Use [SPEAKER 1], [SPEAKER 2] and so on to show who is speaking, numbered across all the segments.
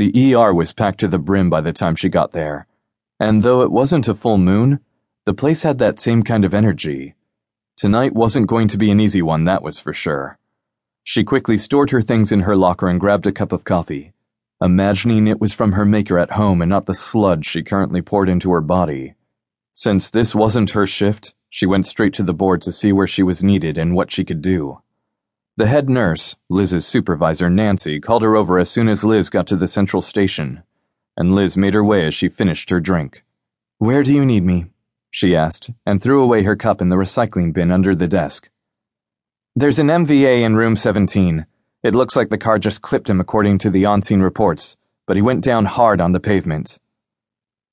[SPEAKER 1] The ER was packed to the brim by the time she got there, and though it wasn't a full moon, the place had that same kind of energy. Tonight wasn't going to be an easy one, that was for sure. She quickly stored her things in her locker and grabbed a cup of coffee, imagining it was from her maker at home and not the sludge she currently poured into her body. Since this wasn't her shift, she went straight to the board to see where she was needed and what she could do. The head nurse, Liz's supervisor Nancy, called her over as soon as Liz got to the central station, and Liz made her way as she finished her drink. Where do you need me? she asked, and threw away her cup in the recycling bin under the desk. There's an MVA in room 17. It looks like the car just clipped him according to the on scene reports, but he went down hard on the pavement.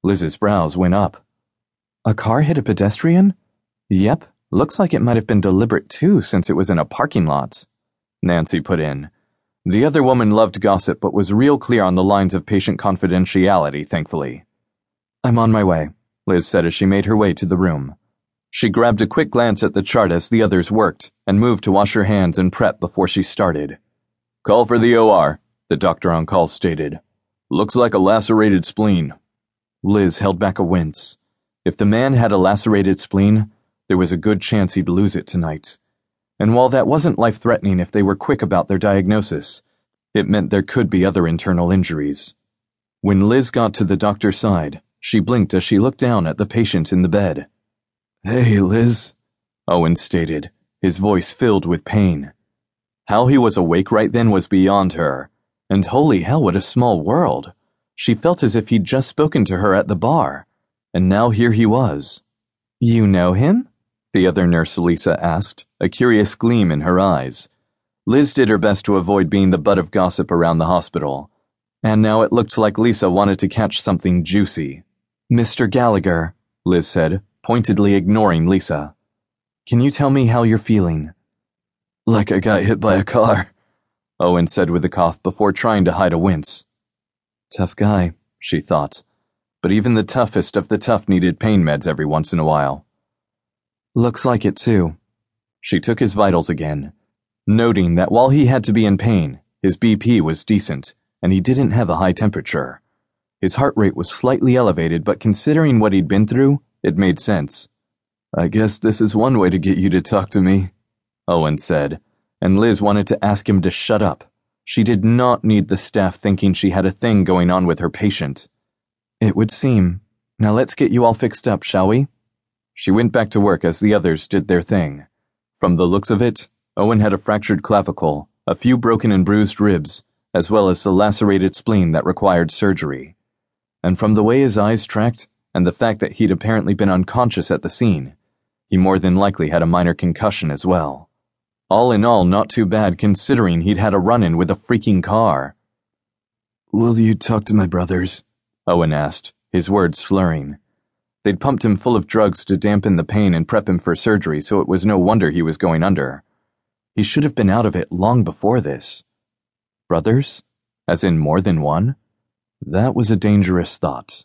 [SPEAKER 1] Liz's brows went up. A car hit a pedestrian? Yep, looks like it might have been deliberate too, since it was in a parking lot. Nancy put in. The other woman loved gossip, but was real clear on the lines of patient confidentiality, thankfully. I'm on my way. Liz said as she made her way to the room. She grabbed a quick glance at the chart as the others worked and moved to wash her hands and prep before she started.
[SPEAKER 2] Call for the OR, the doctor on call stated. Looks like a lacerated spleen.
[SPEAKER 1] Liz held back a wince. If the man had a lacerated spleen, there was a good chance he'd lose it tonight. And while that wasn't life threatening if they were quick about their diagnosis, it meant there could be other internal injuries. When Liz got to the doctor's side, she blinked as she looked down at the patient in the bed.
[SPEAKER 2] Hey, Liz, Owen stated, his voice filled with pain.
[SPEAKER 1] How he was awake right then was beyond her, and holy hell, what a small world. She felt as if he'd just spoken to her at the bar, and now here he was. You know him? The other nurse, Lisa, asked, a curious gleam in her eyes. Liz did her best to avoid being the butt of gossip around the hospital, and now it looked like Lisa wanted to catch something juicy. Mr. Gallagher, Liz said, pointedly ignoring Lisa. Can you tell me how you're feeling?
[SPEAKER 2] Like I got hit by a car,
[SPEAKER 1] Owen said with a cough before trying to hide a wince. Tough guy, she thought. But even the toughest of the tough needed pain meds every once in a while. Looks like it too. She took his vitals again, noting that while he had to be in pain, his BP was decent, and he didn't have a high temperature. His heart rate was slightly elevated, but considering what he'd been through, it made sense.
[SPEAKER 2] I guess this is one way to get you to talk to me, Owen said,
[SPEAKER 1] and Liz wanted to ask him to shut up. She did not need the staff thinking she had a thing going on with her patient. It would seem. Now let's get you all fixed up, shall we? She went back to work as the others did their thing. From the looks of it, Owen had a fractured clavicle, a few broken and bruised ribs, as well as a lacerated spleen that required surgery and from the way his eyes tracked, and the fact that he'd apparently been unconscious at the scene, he more than likely had a minor concussion as well. All in all, not too bad considering he'd had a run in with a freaking car.
[SPEAKER 2] Will you talk to my brothers?
[SPEAKER 1] Owen asked, his words slurring. They'd pumped him full of drugs to dampen the pain and prep him for surgery, so it was no wonder he was going under. He should have been out of it long before this. Brothers? As in more than one? That was a dangerous thought.